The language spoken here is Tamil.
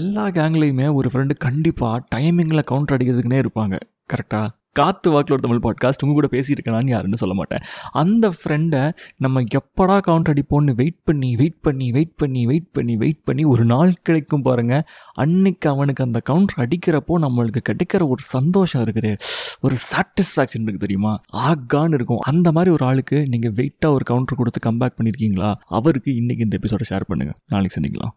எல்லா கேங்லேயுமே ஒரு ஃப்ரெண்டு கண்டிப்பாக டைமிங்கில் கவுண்டர் அடிக்கிறதுக்குனே இருப்பாங்க. கரெக்டாக காத்து வாக்கில் ஒரு தமிழ் பாட்காஸ்ட் உங்கள் கூட பேசியிருக்கேனான்னு யாருன்னு சொல்ல மாட்டேன். அந்த ஃப்ரெண்டை நம்ம எப்படா கவுண்டர் அடிப்போம்னு வெயிட் பண்ணி வெயிட் பண்ணி வெயிட் பண்ணி வெயிட் பண்ணி வெயிட் பண்ணி ஒரு நாள் கிடைக்கும் பாருங்கள் அன்னைக்கு அவனுக்கு அந்த கவுண்டர் அடிக்கிறப்போ நம்மளுக்கு கிடைக்கிற ஒரு சந்தோஷம் இருக்குது. ஒரு சாட்டிஸ்ஃபேக்ஷன் இருக்குது தெரியுமா? ஆகான்னு இருக்கும். அந்த மாதிரி ஒரு ஆளுக்கு நீங்கள் வெயிட்டாக ஒரு கவுண்டர் கொடுத்து கம்பேக் பண்ணியிருக்கீங்களா அவருக்கு இன்றைக்கி இந்த எபிசோட ஷேர் பண்ணுங்கள் நாளைக்கு சந்திக்கலாம்.